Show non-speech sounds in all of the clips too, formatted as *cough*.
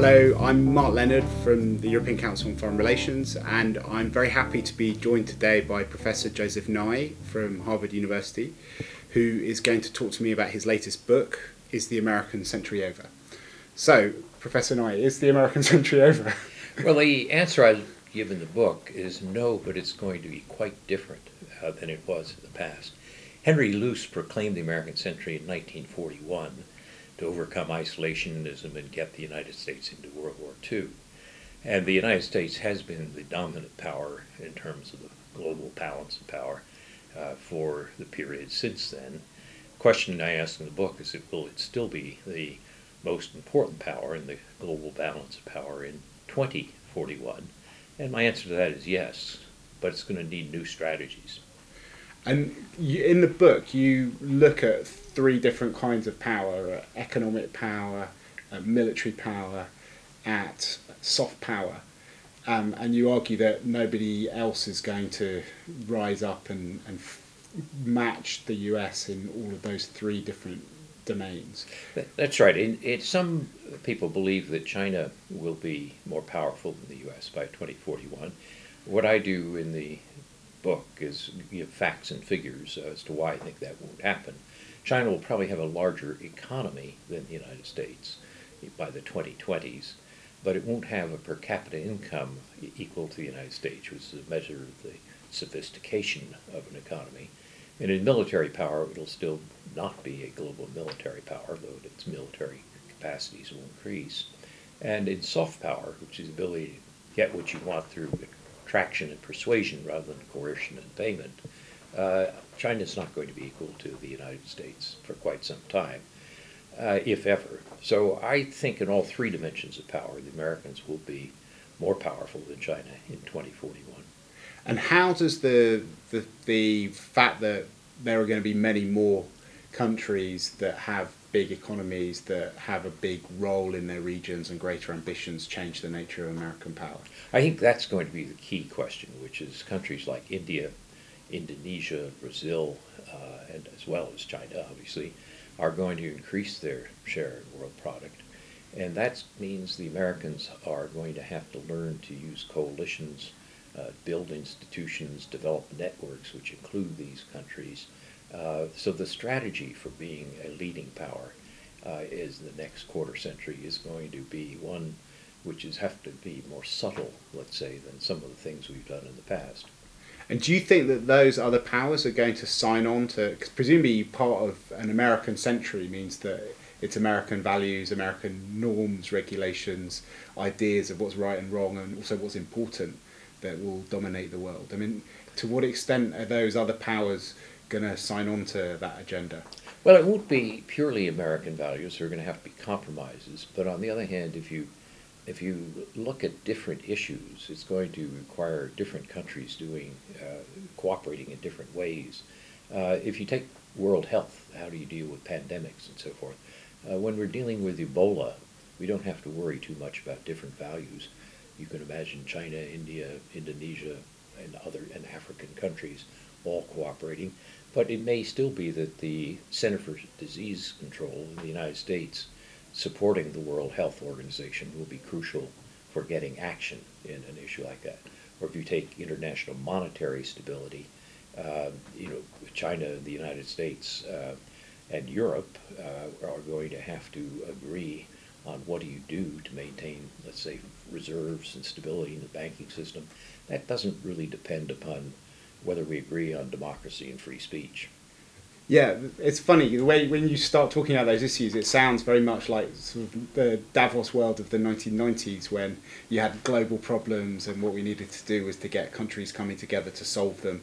Hello, I'm Mark Leonard from the European Council on Foreign Relations, and I'm very happy to be joined today by Professor Joseph Nye from Harvard University, who is going to talk to me about his latest book, Is the American Century Over? So, Professor Nye, is the American *laughs* century over? well, the answer I give in the book is no, but it's going to be quite different uh, than it was in the past. Henry Luce proclaimed the American century in 1941 to overcome isolationism and get the United States into World War II. And the United States has been the dominant power in terms of the global balance of power uh, for the period since then. The question I ask in the book is, will it still be the most important power in the global balance of power in 2041? And my answer to that is yes, but it's going to need new strategies. And you, in the book, you look at three different kinds of power uh, economic power, uh, military power, at soft power. Um, and you argue that nobody else is going to rise up and, and f- match the US in all of those three different domains. That's right. In, in, some people believe that China will be more powerful than the US by 2041. What I do in the book is give facts and figures as to why I think that won't happen. China will probably have a larger economy than the United States by the 2020s, but it won't have a per capita income equal to the United States, which is a measure of the sophistication of an economy. And in military power, it'll still not be a global military power, though its military capacities will increase. And in soft power, which is the ability to get what you want through attraction and persuasion rather than coercion and payment, uh, China is not going to be equal to the United States for quite some time, uh, if ever. So I think in all three dimensions of power, the Americans will be more powerful than China in 2041. And how does the, the, the fact that there are going to be many more countries that have big economies that have a big role in their regions and greater ambitions change the nature of American power? I think that's going to be the key question, which is countries like India, Indonesia, Brazil, uh, and as well as China, obviously, are going to increase their share in world product. And that means the Americans are going to have to learn to use coalitions, uh, build institutions, develop networks which include these countries. Uh, so the strategy for being a leading power uh, is the next quarter century is going to be one which is have to be more subtle, let's say, than some of the things we've done in the past. And do you think that those other powers are going to sign on to? Because presumably, part of an American century means that it's American values, American norms, regulations, ideas of what's right and wrong, and also what's important that will dominate the world. I mean, to what extent are those other powers going to sign on to that agenda? Well, it won't be purely American values. There are going to have to be compromises. But on the other hand, if you if you look at different issues, it's going to require different countries doing, uh, cooperating in different ways. Uh, if you take world health, how do you deal with pandemics and so forth? Uh, when we're dealing with Ebola, we don't have to worry too much about different values. You can imagine China, India, Indonesia, and other and African countries all cooperating. But it may still be that the Center for Disease Control in the United States supporting the World Health Organization will be crucial for getting action in an issue like that. Or if you take international monetary stability, uh, you know, China, the United States, uh, and Europe uh, are going to have to agree on what do you do to maintain, let's say, reserves and stability in the banking system. That doesn't really depend upon whether we agree on democracy and free speech. Yeah, it's funny the way when you start talking about those issues, it sounds very much like sort of the Davos world of the 1990s when you had global problems and what we needed to do was to get countries coming together to solve them.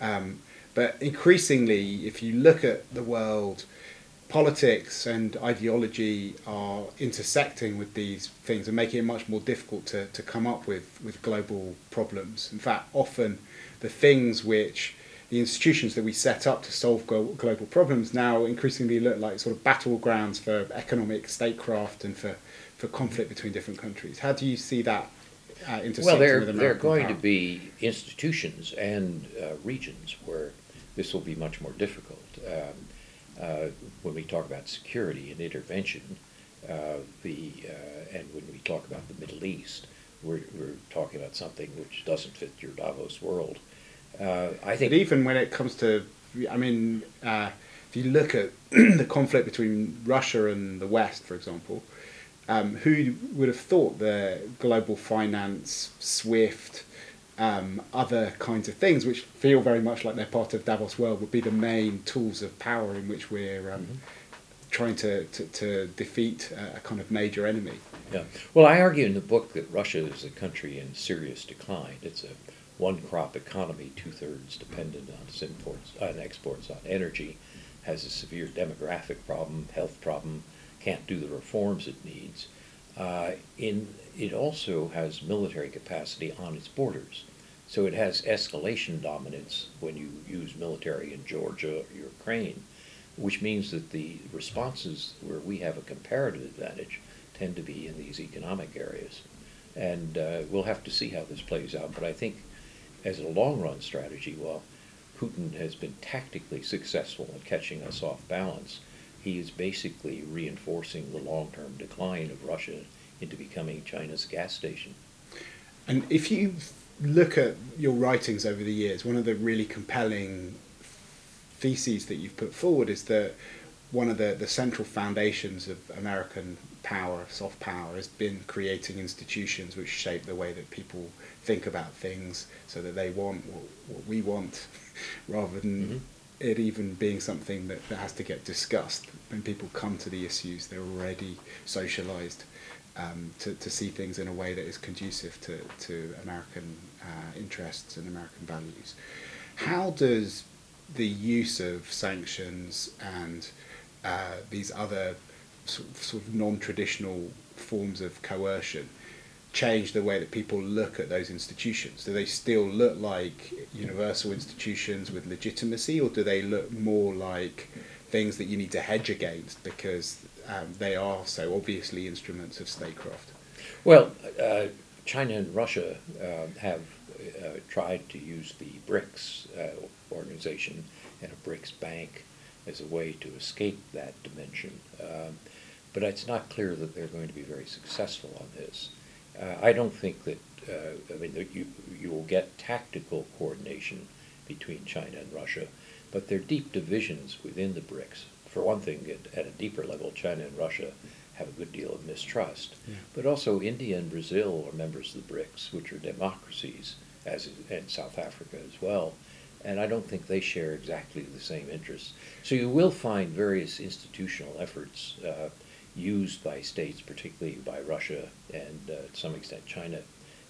Um, but increasingly, if you look at the world, politics and ideology are intersecting with these things and making it much more difficult to, to come up with, with global problems. In fact, often the things which the institutions that we set up to solve global problems now increasingly look like sort of battlegrounds for economic statecraft and for, for conflict between different countries. How do you see that uh, well, there, there are going power? to be institutions and uh, regions where this will be much more difficult. Um, uh, when we talk about security and intervention, Uh, the uh, and when we talk about the Middle East, we're, we're talking about something which doesn't fit your Davos world. Uh, I think But even when it comes to, I mean, uh, if you look at *clears throat* the conflict between Russia and the West, for example, um, who would have thought the global finance, SWIFT, um, other kinds of things, which feel very much like they're part of Davos world, would be the main tools of power in which we're um, trying to, to, to defeat a, a kind of major enemy. Yeah. Well, I argue in the book that Russia is a country in serious decline. It's a one crop economy, two thirds dependent on imports, exports, on energy, has a severe demographic problem, health problem, can't do the reforms it needs. Uh, in, it also has military capacity on its borders. So it has escalation dominance when you use military in Georgia or Ukraine, which means that the responses where we have a comparative advantage tend to be in these economic areas. And uh, we'll have to see how this plays out. But I think as a long run strategy, while Putin has been tactically successful in catching us off balance, he is basically reinforcing the long term decline of Russia into becoming China's gas station. And if you look at your writings over the years, one of the really compelling theses that you've put forward is that one of the, the central foundations of American power, soft power, has been creating institutions which shape the way that people think about things so that they want what, what we want *laughs* rather than Mhm. it even being something that, that has to get discussed. When people come to the issues, they're already socialized um, to, to see things in a way that is conducive to, to American uh, interests and American values. How does the use of sanctions and uh, these other sort of, non-traditional forms of coercion change the way that people look at those institutions? Do they still look like universal institutions with legitimacy, or do they look more like things that you need to hedge against because um, they are so obviously instruments of statecraft? Well, uh, China and Russia uh, have uh, tried to use the BRICS uh, organization and a BRICS bank as a way to escape that dimension. Um, but it's not clear that they're going to be very successful on this. Uh, I don't think that, uh, I mean, that you, you will get tactical coordination between China and Russia, but there are deep divisions within the BRICS. For one thing, at, at a deeper level, China and Russia have a good deal of mistrust. Yeah. But also India and Brazil are members of the BRICS, which are democracies, as is, and South Africa as well. And I don't think they share exactly the same interests. So you will find various institutional efforts uh, used by states, particularly by Russia and uh, to some extent China,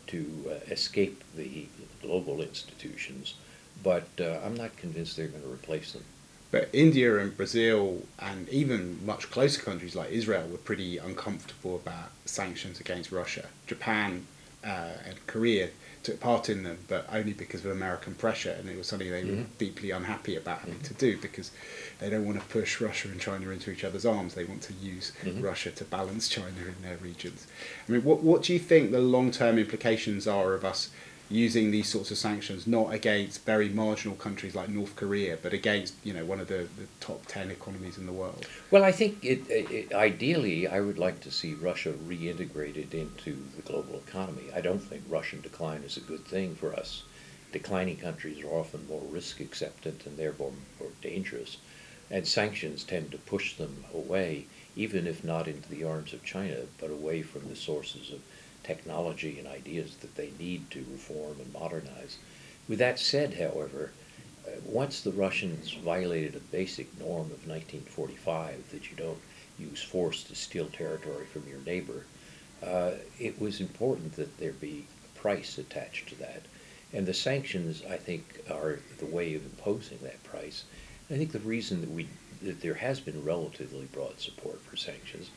to uh, escape the global institutions. But uh, I'm not convinced they're going to replace them. But India and Brazil and even much closer countries like Israel were pretty uncomfortable about sanctions against Russia. Japan uh, and Korea took part in them, but only because of American pressure, and it was something they were Mhm. deeply unhappy about having to do because they don't want to push Russia and China into each other's arms. They want to use Mhm. Russia to balance China in their regions. I mean, what what do you think the long term implications are of us using these sorts of sanctions not against very marginal countries like North Korea, but against you know one of the, the top ten economies in the world? Well, I think it, it, ideally, I would like to see Russia reintegrated into the global economy. I don't think Russian decline is a good thing for us. Declining countries are often more risk acceptant and therefore more dangerous, and sanctions tend to push them away, even if not into the arms of China, but away from the sources of technology and ideas that they need to reform and modernize. With that said, however, uh, once the Russians violated a basic norm of 1945 that you don't use force to steal territory from your neighbor, uh, it was important that there be a price attached to that. And the sanctions, I think, are the way of imposing that price. I think the reason that we that there has been relatively broad support for sanctions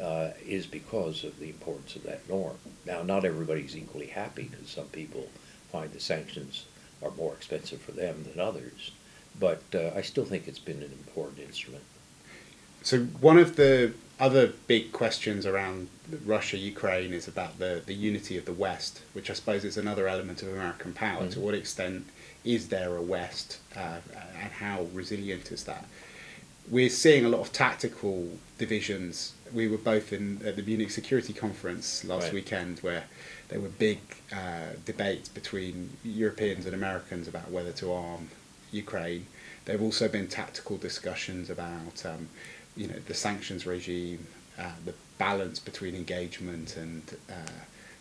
uh, is because of the importance of that norm. Now, not everybody's equally happy because some people find the sanctions are more expensive for them than others, but uh, I still think it's been an important instrument. So one of the other big questions around Russia Ukraine is about the, the unity of the West, which I suppose is another element of American power. To Mhm. what extent is there a West, uh, and how resilient is that? We're seeing a lot of tactical divisions. We were both in at the Munich Security Conference last Right. weekend, where there were big uh, debates between Europeans and Americans about whether to arm Ukraine. There have also been tactical discussions about, um, you know, the sanctions regime, uh, the balance between engagement and uh,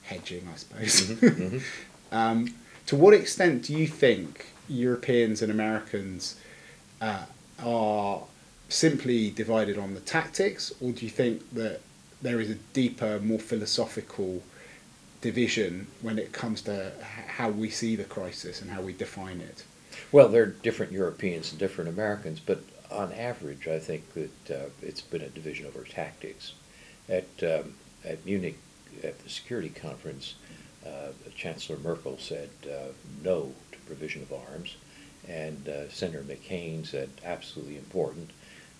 hedging, I suppose. Mhm, *laughs* um, to what extent do you think Europeans and Americans uh, are simply divided on the tactics, or do you think that there is a deeper, more philosophical division when it comes to how we see the crisis and how we define it? Well, there are different Europeans and different Americans, but on average, I think that uh, it's been a division over tactics. At, um, at Munich, at the security conference, uh, Chancellor Merkel said uh, no to provision of arms, and uh, Senator McCain said absolutely important.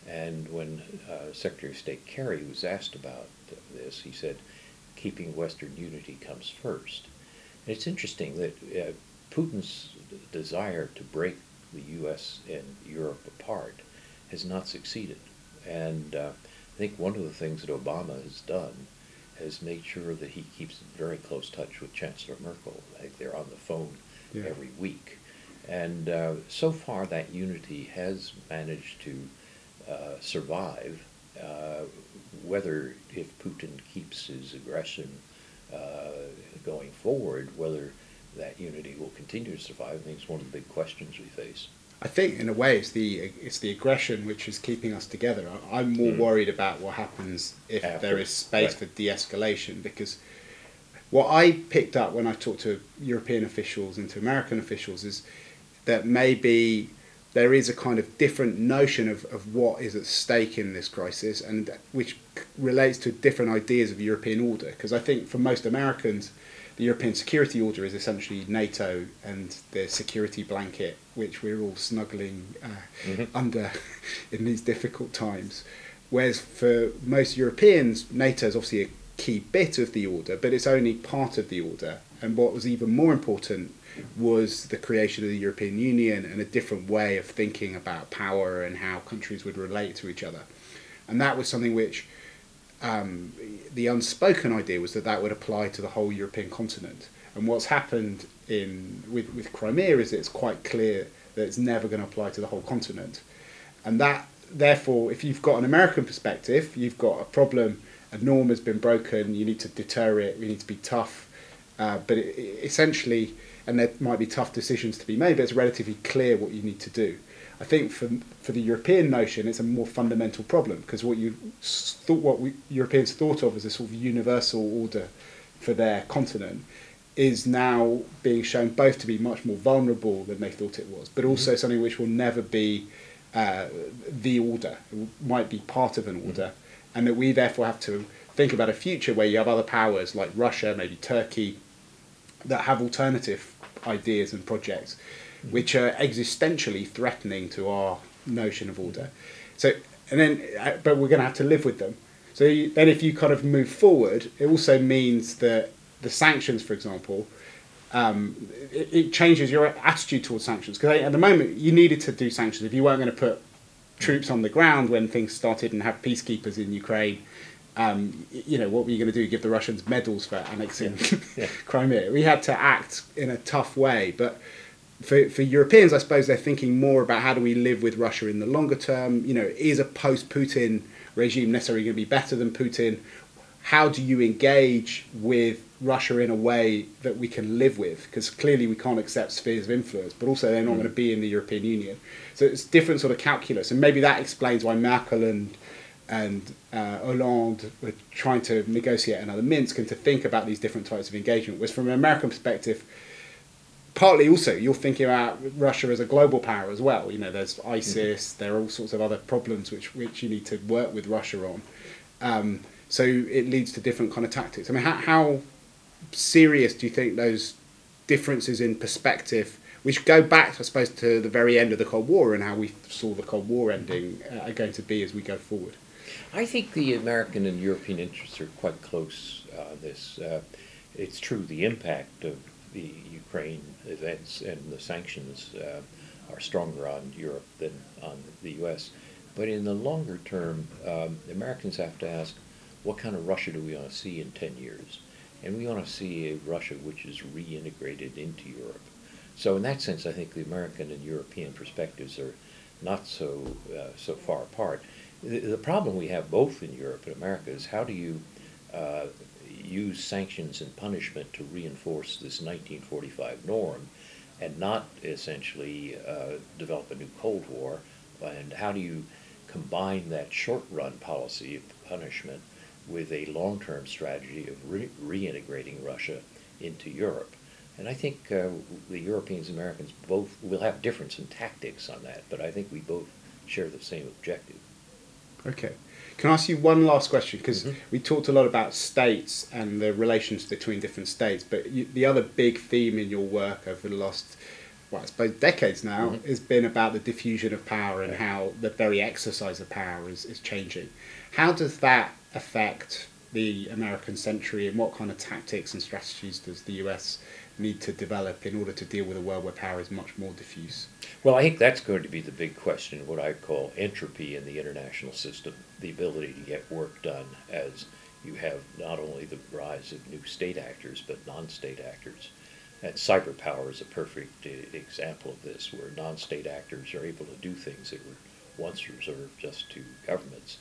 And when uh, Secretary of State Kerry was asked about this, he said keeping Western unity comes first. And it's interesting that uh, Putin's desire to break the U.S. and Europe apart has not succeeded. And uh, I think one of the things that Obama has done has made sure that he keeps in very close touch with Chancellor Merkel. Like they're on the phone Yeah. every week. And uh, so far, that unity has managed to uh, survive. Uh, whether if Putin keeps his aggression uh, going forward, whether that unity will continue to survive, I think it's one of the big questions we face. I think, in a way, it's the it's the aggression which is keeping us together. I'm more Mm. worried about what happens if After, there is space right. for de-escalation because what I picked up when I talked to European officials and to American officials is that maybe there is a kind of different notion of, of what is at stake in this crisis and which relates to different ideas of European order. Because I think for most Americans the European security order is essentially NATO and the security blanket which we're all snuggling uh, Mhm. under *laughs* in these difficult times. Whereas for most Europeans NATO is obviously a key bit of the order but it's only part of the order. And what was even more important was the creation of the European Union and a different way of thinking about power and how countries would relate to each other. And that was something which um, the unspoken idea was that that would apply to the whole European continent. And what's happened in with, with Crimea is it's quite clear that it's never going to apply to the whole continent. And that, therefore, if you've got an American perspective, you've got a problem, a norm has been broken, you need to deter it, you need to be tough. Uh, but it, it essentially, and there might be tough decisions to be made, but it's relatively clear what you need to do. I think for for the European notion, it's a more fundamental problem because what you thought, what we, Europeans thought of as a sort of universal order for their continent, is now being shown both to be much more vulnerable than they thought it was, but also something which will never be uh, the order. It might be part of an order, and that we therefore have to think about a future where you have other powers like Russia, maybe Turkey, that have alternative ideas and projects, which are existentially threatening to our notion of order. So, and then, uh, but we're going to have to live with them. So you, then, if you kind of move forward, it also means that the sanctions, for example, um, it, it changes your attitude towards sanctions. Because at the moment, you needed to do sanctions if you weren't going to put troops on the ground when things started and have peacekeepers in Ukraine. Um, you know, what were you going to do? Give the Russians medals for annexing *laughs* Yeah. Crimea? We had to act in a tough way, but for, for Europeans, I suppose they're thinking more about how do we live with Russia in the longer term. You know, is a post-Putin regime necessarily going to be better than Putin? How do you engage with Russia in a way that we can live with? Because clearly we can't accept spheres of influence, but also they're not going to be in the European Union. So it's different sort of calculus, and maybe that explains why Merkel and and uh, Hollande were trying to negotiate another Minsk and to think about these different types of engagement. was from an American perspective, partly also you're thinking about Russia as a global power as well. You know, there's ISIS, there are all sorts of other problems which which you need to work with Russia on. Um, so it leads to different kind of tactics. I mean, how, how serious do you think those differences in perspective, which go back, I suppose, to the very end of the Cold War and how we saw the Cold War ending, uh, are going to be as we go forward? I think the American and European interests are quite close on this. Uh, it's true the impact of the Ukraine events and the sanctions uh, are stronger on Europe than on the U.S. But in the longer term, um, Americans have to ask, what kind of Russia do we want to see in 10 years? And we want to see a Russia which is reintegrated into Europe. So in that sense, I think the American and European perspectives are not so, uh, so far apart. The, the, problem we have both in Europe and America is how do you uh, use sanctions and punishment to reinforce this 1945 norm and not essentially uh, develop a new Cold War? And how do you combine that short run policy of punishment with a long term strategy of re- reintegrating Russia into Europe? And I think uh, the Europeans and Americans both will have difference in tactics on that, but I think we both share the same objective. Okay. Can I ask you one last question? Because mm-hmm. we talked a lot about states and the relations between different states, but you, the other big theme in your work over the last, well, I suppose decades now, mm-hmm. has been about the diffusion of power and how the very exercise of power is, is changing. How does that affect the American century and what kind of tactics and strategies does the US need to develop in order to deal with a world where power is much more diffuse? Well, I think that's going to be the big question, what I call entropy in the international system, the ability to get work done as you have not only the rise of new state actors, but non state actors. And cyber power is a perfect example of this, where non state actors are able to do things that were once reserved just to governments.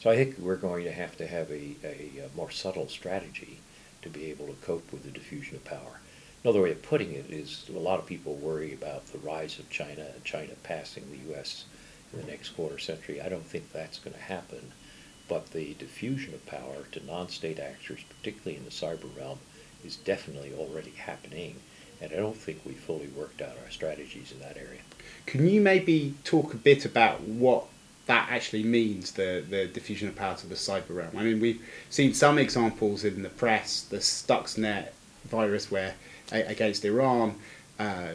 So I think we're going to have to have a, a more subtle strategy to be able to cope with the diffusion of power. Another way of putting it is a lot of people worry about the rise of China and China passing the U.S. in the next quarter century. I don't think that's going to happen. But the diffusion of power to non-state actors, particularly in the cyber realm, is definitely already happening. And I don't think we fully worked out our strategies in that area. Can you maybe talk a bit about what that actually means, the, the diffusion of power to the cyber realm? I mean, we've seen some examples in the press, the Stuxnet virus, where against Iran. Uh,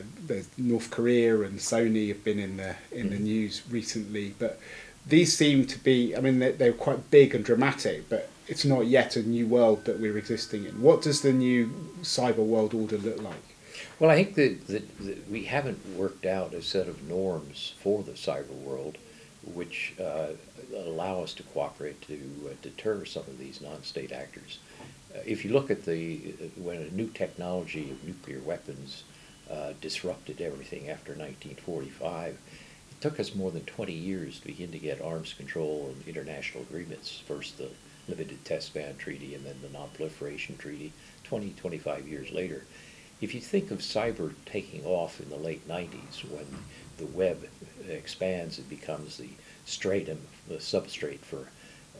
North Korea and Sony have been in the in the mm-hmm. news recently, but these seem to be. I mean, they're, they're quite big and dramatic, but it's not yet a new world that we're existing in. What does the new cyber world order look like? Well, I think that, that, that we haven't worked out a set of norms for the cyber world which uh, allow us to cooperate to uh, deter some of these non-state actors if you look at the when a new technology of nuclear weapons uh, disrupted everything after 1945, it took us more than 20 years to begin to get arms control and international agreements. First, the Limited Test Ban Treaty, and then the Non-Proliferation Treaty. 20, 25 years later. If you think of cyber taking off in the late 90s, when the web expands, it becomes the stratum, the substrate for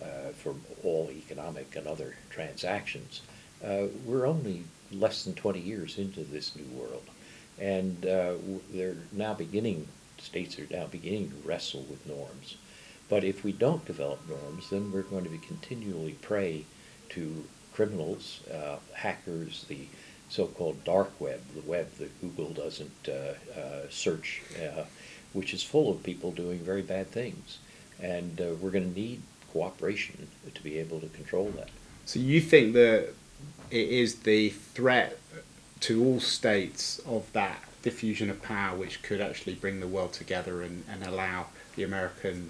uh, for all economic and other transactions. Uh, we're only less than 20 years into this new world. And uh, they're now beginning, states are now beginning to wrestle with norms. But if we don't develop norms, then we're going to be continually prey to criminals, uh, hackers, the so-called dark web, the web that Google doesn't uh, uh, search, which is full of people doing very bad things. And we're going to need cooperation to be able to control that. So you think that it is the threat to all states of that diffusion of power which could actually bring the world together and, and allow the American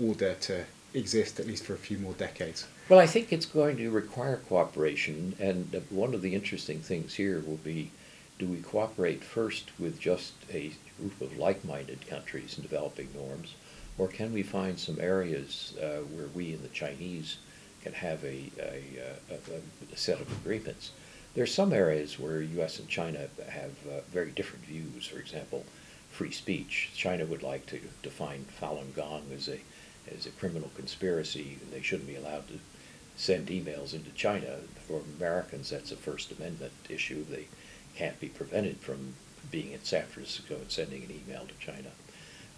order to exist at least for a few more decades? Well, I think it's going to require cooperation, and one of the interesting things here will be do we cooperate first with just a group of like minded countries in developing norms? Or can we find some areas uh, where we and the Chinese can have a, a, a, a, set of agreements? There are some areas where U.S. and China have uh, very different views. For example, free speech. China would like to define Falun Gong as a as a criminal conspiracy. and They shouldn't be allowed to send emails into China. For Americans, that's a First Amendment issue. They can't be prevented from being in San Francisco and sending an email to China.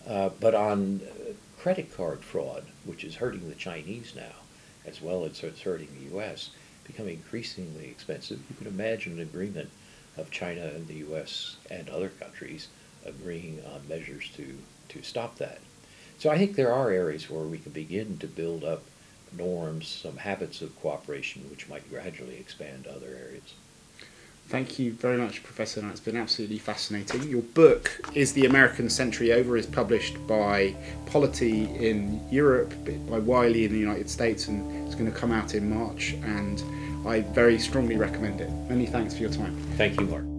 Uh, but on uh, credit card fraud, which is hurting the Chinese now, as well as it's hurting the U.S., becoming increasingly expensive. You can imagine an agreement of China and the U.S. and other countries agreeing on measures to, to stop that. So I think there are areas where we can begin to build up norms, some habits of cooperation, which might gradually expand to other areas. Thank you very much, Professor. It's been absolutely fascinating. Your book is The American Century Over, is published by Polity in Europe, by Wiley in the United States, and it's going to come out in March. And I very strongly recommend it. Many thanks for your time. Thank you, Mark.